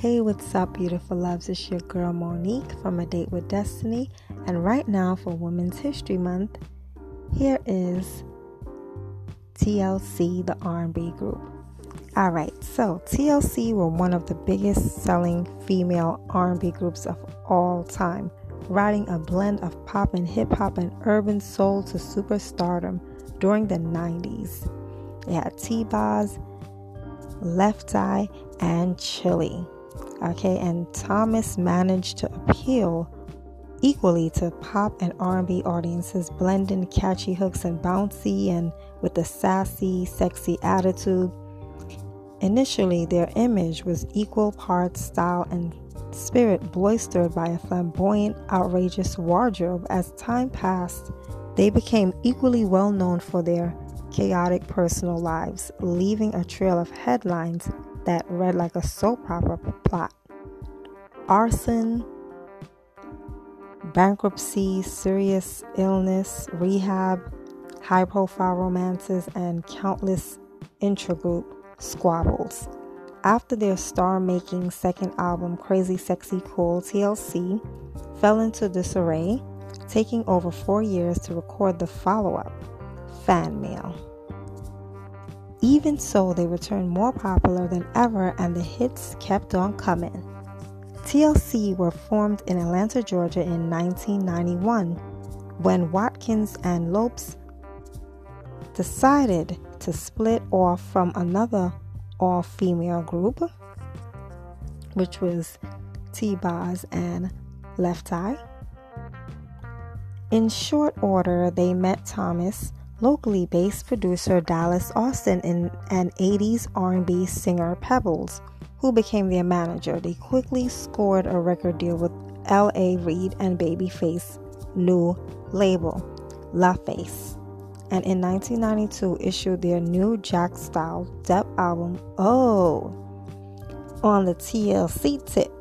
Hey, what's up, beautiful loves? It's your girl Monique from A Date with Destiny, and right now for Women's History Month, here is TLC, the R&B group. All right, so TLC were one of the biggest selling female R&B groups of all time, riding a blend of pop and hip hop and urban soul to superstardom during the 90s. They had T-Boz, Left Eye, and Chili. Okay, and Thomas managed to appeal equally to pop and R&B audiences, blending catchy hooks and bouncy and with a sassy, sexy attitude. Initially, their image was equal parts style and spirit, bolstered by a flamboyant, outrageous wardrobe. As time passed, they became equally well known for their chaotic personal lives, leaving a trail of headlines that read like a soap opera plot. Arson, bankruptcy, serious illness, rehab, high profile romances, and countless intragroup squabbles. After their star making second album, Crazy Sexy Cool, TLC fell into disarray, taking over four years to record the follow up, Fan Mail. Even so, they returned more popular than ever and the hits kept on coming. TLC were formed in Atlanta, Georgia in 1991 when Watkins and Lopes decided to split off from another all female group, which was T Boz and Left Eye. In short order, they met Thomas locally based producer Dallas Austin and 80s R&B singer Pebbles, who became their manager. They quickly scored a record deal with L.A. Reid and Babyface new label, LaFace, and in 1992 issued their new Jack Style dep album, Oh, on the TLC tip.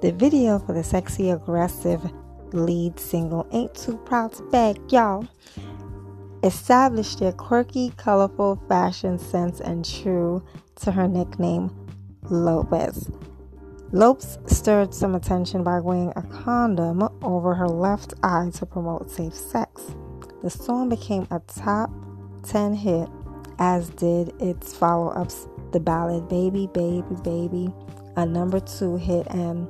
The video for the sexy aggressive lead single Ain't Too Proud to Beg Y'all established their quirky, colorful fashion sense and true to her nickname, Lopez. Lopes stirred some attention by wearing a condom over her left eye to promote safe sex. The song became a top 10 hit, as did its follow ups, the ballad Baby, Baby, Baby, a number two hit, and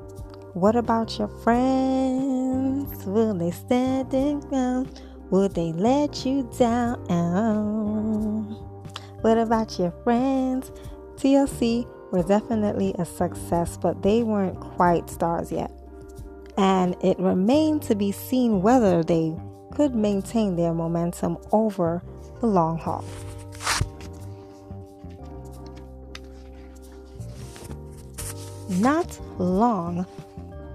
What About Your Friends? Will they stand and ground? Would they let you down? What about your friends? TLC were definitely a success, but they weren't quite stars yet. And it remained to be seen whether they could maintain their momentum over the long haul. Not long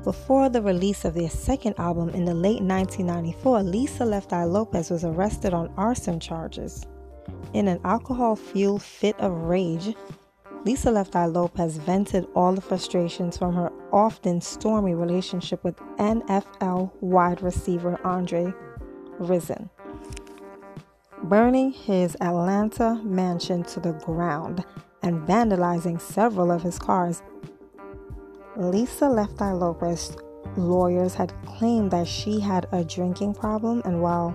before the release of their second album in the late 1994, Lisa Left Eye Lopes was arrested on arson charges. In an alcohol fueled fit of rage, Lisa Left Eye Lopes vented all the frustrations from her often stormy relationship with NFL wide receiver Andre Rison, burning his Atlanta mansion to the ground and vandalizing several of his cars. Lisa Left Eye Lopes lawyers had claimed that she had a drinking problem, and while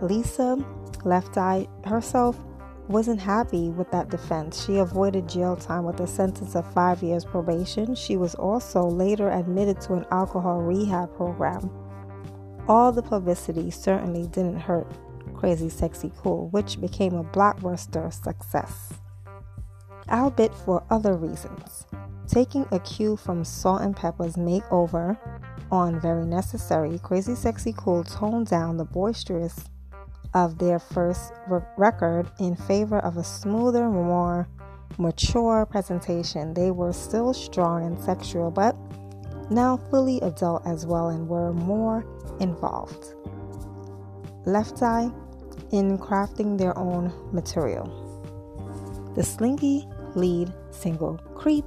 Lisa Left Eye herself wasn't happy with that defense, she avoided jail time with a sentence of five years probation. She was also later admitted to an alcohol rehab program. All the publicity certainly didn't hurt Crazy Sexy Cool, which became a blockbuster success, albeit for other reasons. Taking a cue from Salt-N-Pepa's makeover on Very Necessary, Crazy Sexy Cool toned down the boisterous of their first re- record in favor of a smoother, more mature presentation. They were still strong and sexual, but now fully adult as well and were more involved. Left Eye in crafting their own material. The slinky lead single Creep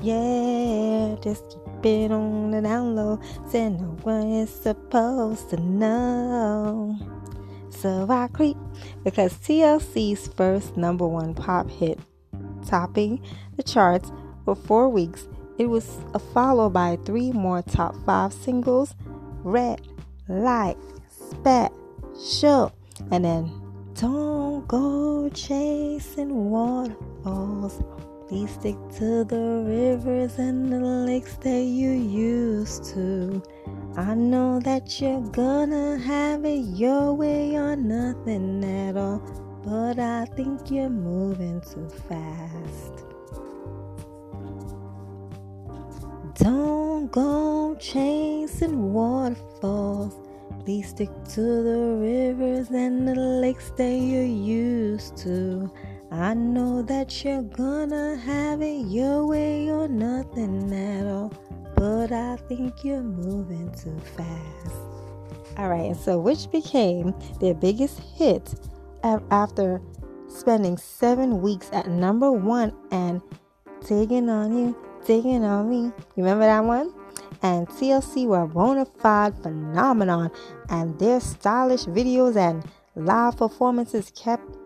yeah, just keep it on the down low. Said no one is supposed to know. Creep because TLC's first number one pop hit, topping the charts, for four weeks. It was followed by three more top five singles Red, Light, Special, and then Don't Go Chasing Waterfalls. Please stick to the rivers and the lakes that you used to. I know that you're gonna have it your way or nothing at all, but I think you're moving too fast. Don't go chasing waterfalls. Please stick to the rivers and the lakes that you're used to. I know that you're gonna have it your way or nothing at all, but I think you're moving too fast. All right, so which became their biggest hit after spending seven weeks at number one and taking on you, taking on me. You remember that one? And TLC were a bona fide phenomenon, and their stylish videos and live performances kept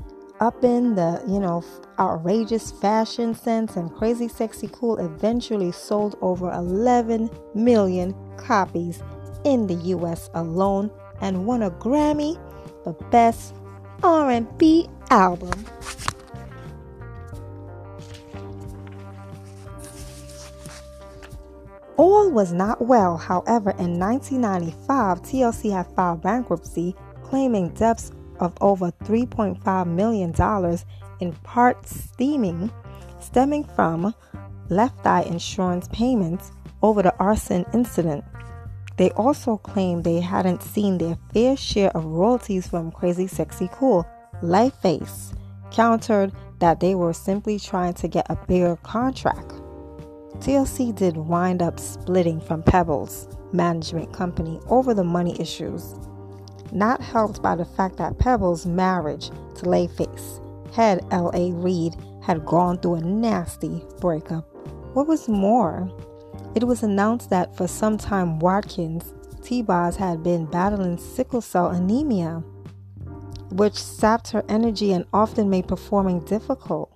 up in the, you know, outrageous fashion sense and crazy sexy cool eventually sold over 11 million copies in the US alone and won a Grammy for best R&B album. All was not well, however, in 1995, TLC had filed bankruptcy, claiming debts of over $3.5 million, in part stemming, stemming from left eye insurance payments over the arson incident. They also claimed they hadn't seen their fair share of royalties from Crazy Sexy Cool. LaFace countered that they were simply trying to get a bigger contract. TLC did wind up splitting from Pebbles management company over the money issues, not helped by the fact that Pebbles' marriage to LaFace head L.A. Reid had gone through a nasty breakup. What was more, it was announced that for some time Watkins, T-Boz had been battling sickle cell anemia, which sapped her energy and often made performing difficult.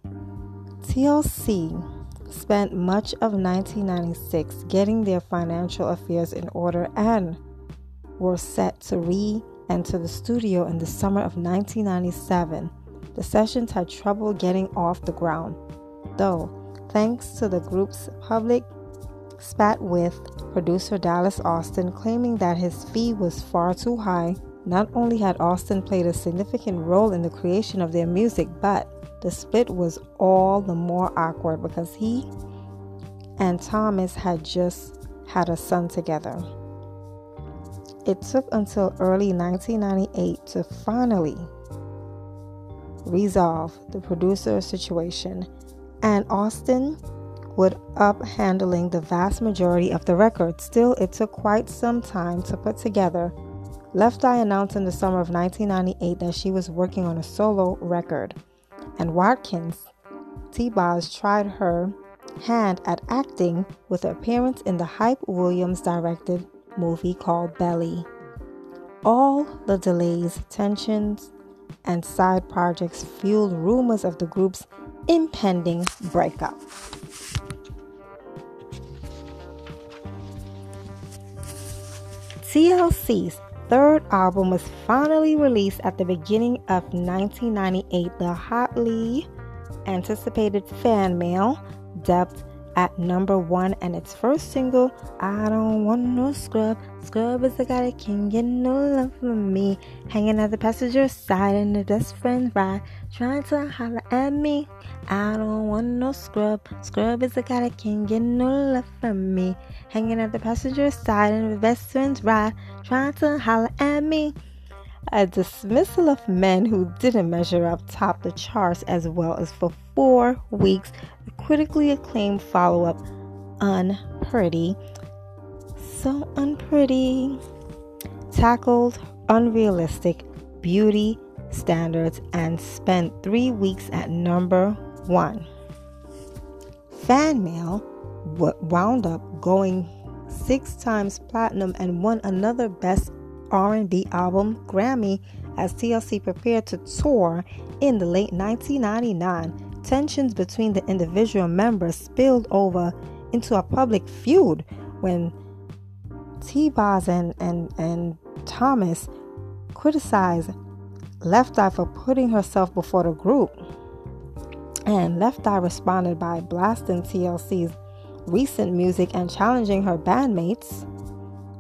TLC spent much of 1996 getting their financial affairs in order and were set to re enter the studio in the summer of 1997. The sessions had trouble getting off the ground, though, thanks to the group's public spat with producer Dallas Austin, claiming that his fee was far too high. Not only had Austin played a significant role in the creation of their music, but the split was all the more awkward because he and Thomas had just had a son together. It took until early 1998 to finally resolve the producer situation, and Austin would up handling the vast majority of the record. Still, it took quite some time to put together. Left Eye announced in the summer of 1998 that she was working on a solo record and Watkins, T-Boz tried her hand at acting with an appearance in the Hype Williams directed movie called Belly. All the delays, tensions, and side projects fueled rumors of the group's impending breakup. TLC's third album was finally released at the beginning of 1998. The hotly anticipated fan mail, dubbed at number one, and its first single, I Don't Want No Scrub. Scrub is the guy that can get no love from me. Hanging at the passenger side in the best friend ride, trying to holler at me. I don't want no scrub. Scrub is the guy that can get no love from me. Hanging at the passenger side in the best friend ride, trying to holler at me. A dismissal of men who didn't measure up topped the charts as well as for four weeks. The critically acclaimed follow up, Unpretty, so unpretty, tackled unrealistic beauty standards and spent three weeks at number one. Fan mail wound up going six times platinum and won another Best R&B album Grammy as TLC prepared to tour in the late 1999 tensions between the individual members spilled over into a public feud when T-Boz and, and, and Thomas criticized Left Eye for putting herself before the group. And Left Eye responded by blasting TLC's recent music and challenging her bandmates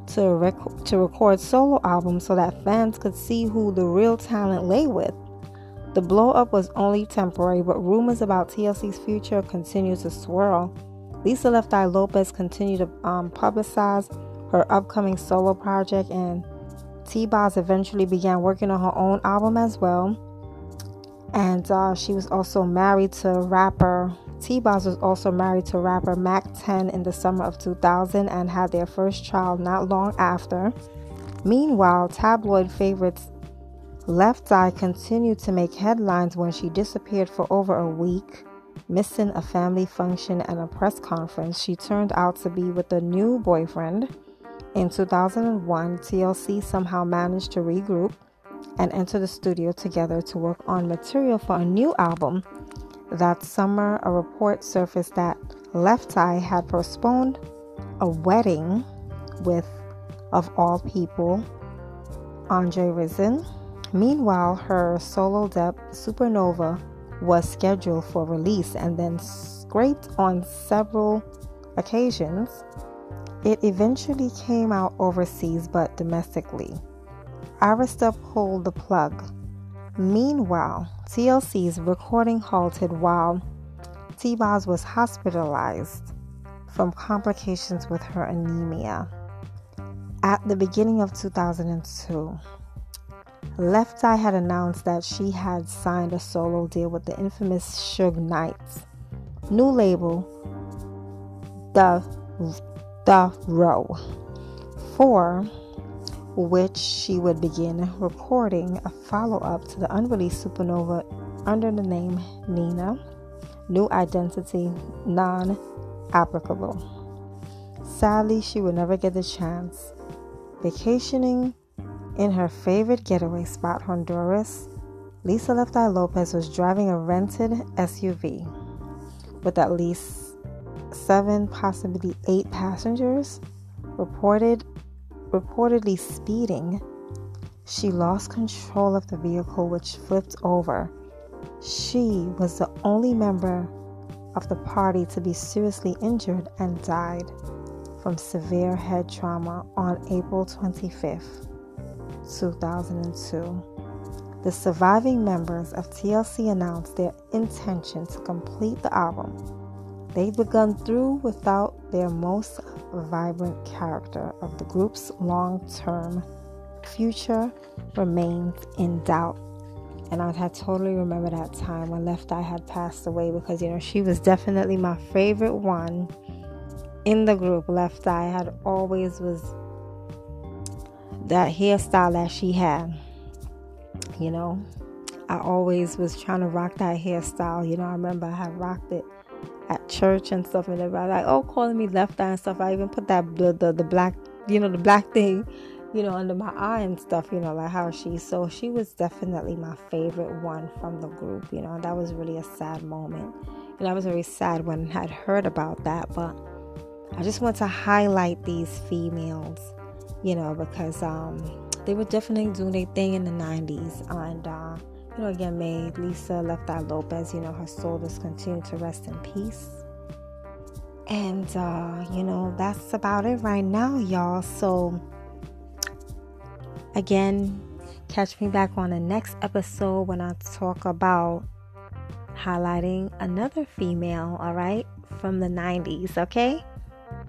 to, rec- to record solo albums so that fans could see who the real talent lay with. The blow up was only temporary, but rumors about TLC's future continue to swirl. Lisa Left Eye Lopes continued to um, publicize her upcoming solo project, and T Boz eventually began working on her own album as well. And uh, she was also married to rapper T Boz was also married to rapper Mack 10 in the summer of 2000 and had their first child not long after. Meanwhile, tabloid favorites Left Eye continued to make headlines when she disappeared for over a week, missing a family function and a press conference. She turned out to be with a new boyfriend. In 2001, TLC somehow managed to regroup and enter the studio together to work on material for a new album. That summer, a report surfaced that Left Eye had postponed a wedding with, of all people, Andre Rison. Meanwhile, her solo debut, Supernova, was scheduled for release and then scraped on several occasions. It eventually came out overseas but domestically. Arista pulled the plug. Meanwhile, TLC's recording halted while T Boz was hospitalized from complications with her anemia. At the beginning of 2002, Left Eye had announced that she had signed a solo deal with the infamous Suge Knight. New label, The The Row. For which she would begin recording a follow up to the unreleased Supernova under the name Nina, new identity non applicable. Sadly, she would never get the chance. Vacationing in her favorite getaway spot, Honduras, Lisa Left Eye Lopes was driving a rented SUV with at least seven, possibly eight passengers. Reported reportedly speeding, she lost control of the vehicle, which flipped over. She was the only member of the party to be seriously injured and died from severe head trauma on April 25th, 2002. The surviving members of TLC announced their intention to complete the album They'd begun through without their most vibrant character of the group's long term future remains in doubt. And I had totally remember that time when Left Eye had passed away because, you know, she was definitely my favorite one in the group. Left Eye had always was that hairstyle that she had. You know, I always was trying to rock that hairstyle. You know, I remember I had rocked it at church and stuff, and everybody like, oh, calling me left eye and stuff. I even put that the, the the black, you know, the black thing, you know, under my eye and stuff. You know, like how she. So she was definitely my favorite one from the group. You know, that was really a sad moment, and I was very sad when I had heard about that. But I just want to highlight these females, you know, because um, they were definitely doing their thing in the '90s, and. Uh, you know, again, may Lisa Left Lopes, you know, her soul just continue to rest in peace. And, uh, you know, that's about it right now, y'all. So, again, catch me back on the next episode when I talk about highlighting another female, all right, from the 90s, okay?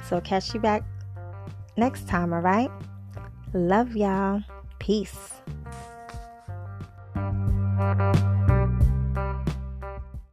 So, catch you back next time, all right? Love y'all. Peace.